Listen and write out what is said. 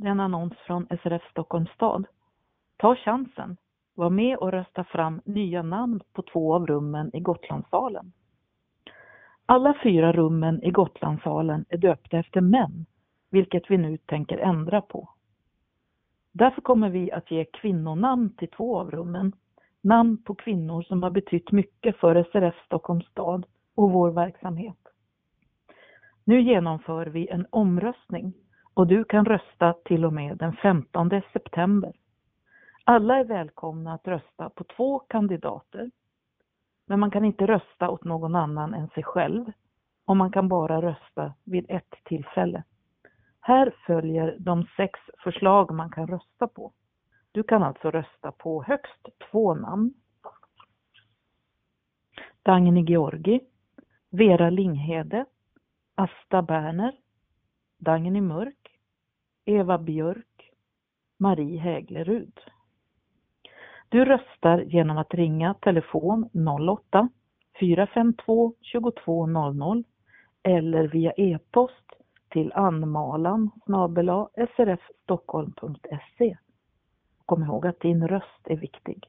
Det är en annons från SRF Stockholms stad. Ta chansen. Var med och rösta fram nya namn på två av rummen i Gotlandssalen. Alla fyra rummen i Gotlandssalen är döpta efter män, vilket vi nu tänker ändra på. Därför kommer vi att ge kvinnonamn till två av rummen. Namn på kvinnor som har betytt mycket för SRF Stockholms stad och vår verksamhet. Nu genomför vi en omröstning och du kan rösta till och med den 15 september. Alla är välkomna att rösta på två kandidater. Men man kan inte rösta åt någon annan än sig själv och man kan bara rösta vid ett tillfälle. Här följer de sex förslag man kan rösta på. Du kan alltså rösta på högst två namn. Dagny Georgi, Vera Linghede, Asta Berner, Dagny Mörk, Eva Björk, Marie Häglerud. Du röstar genom att ringa telefon 08 452 2200 eller via e-post till anmalan srfstockholm.se. Kom ihåg att din röst är viktig.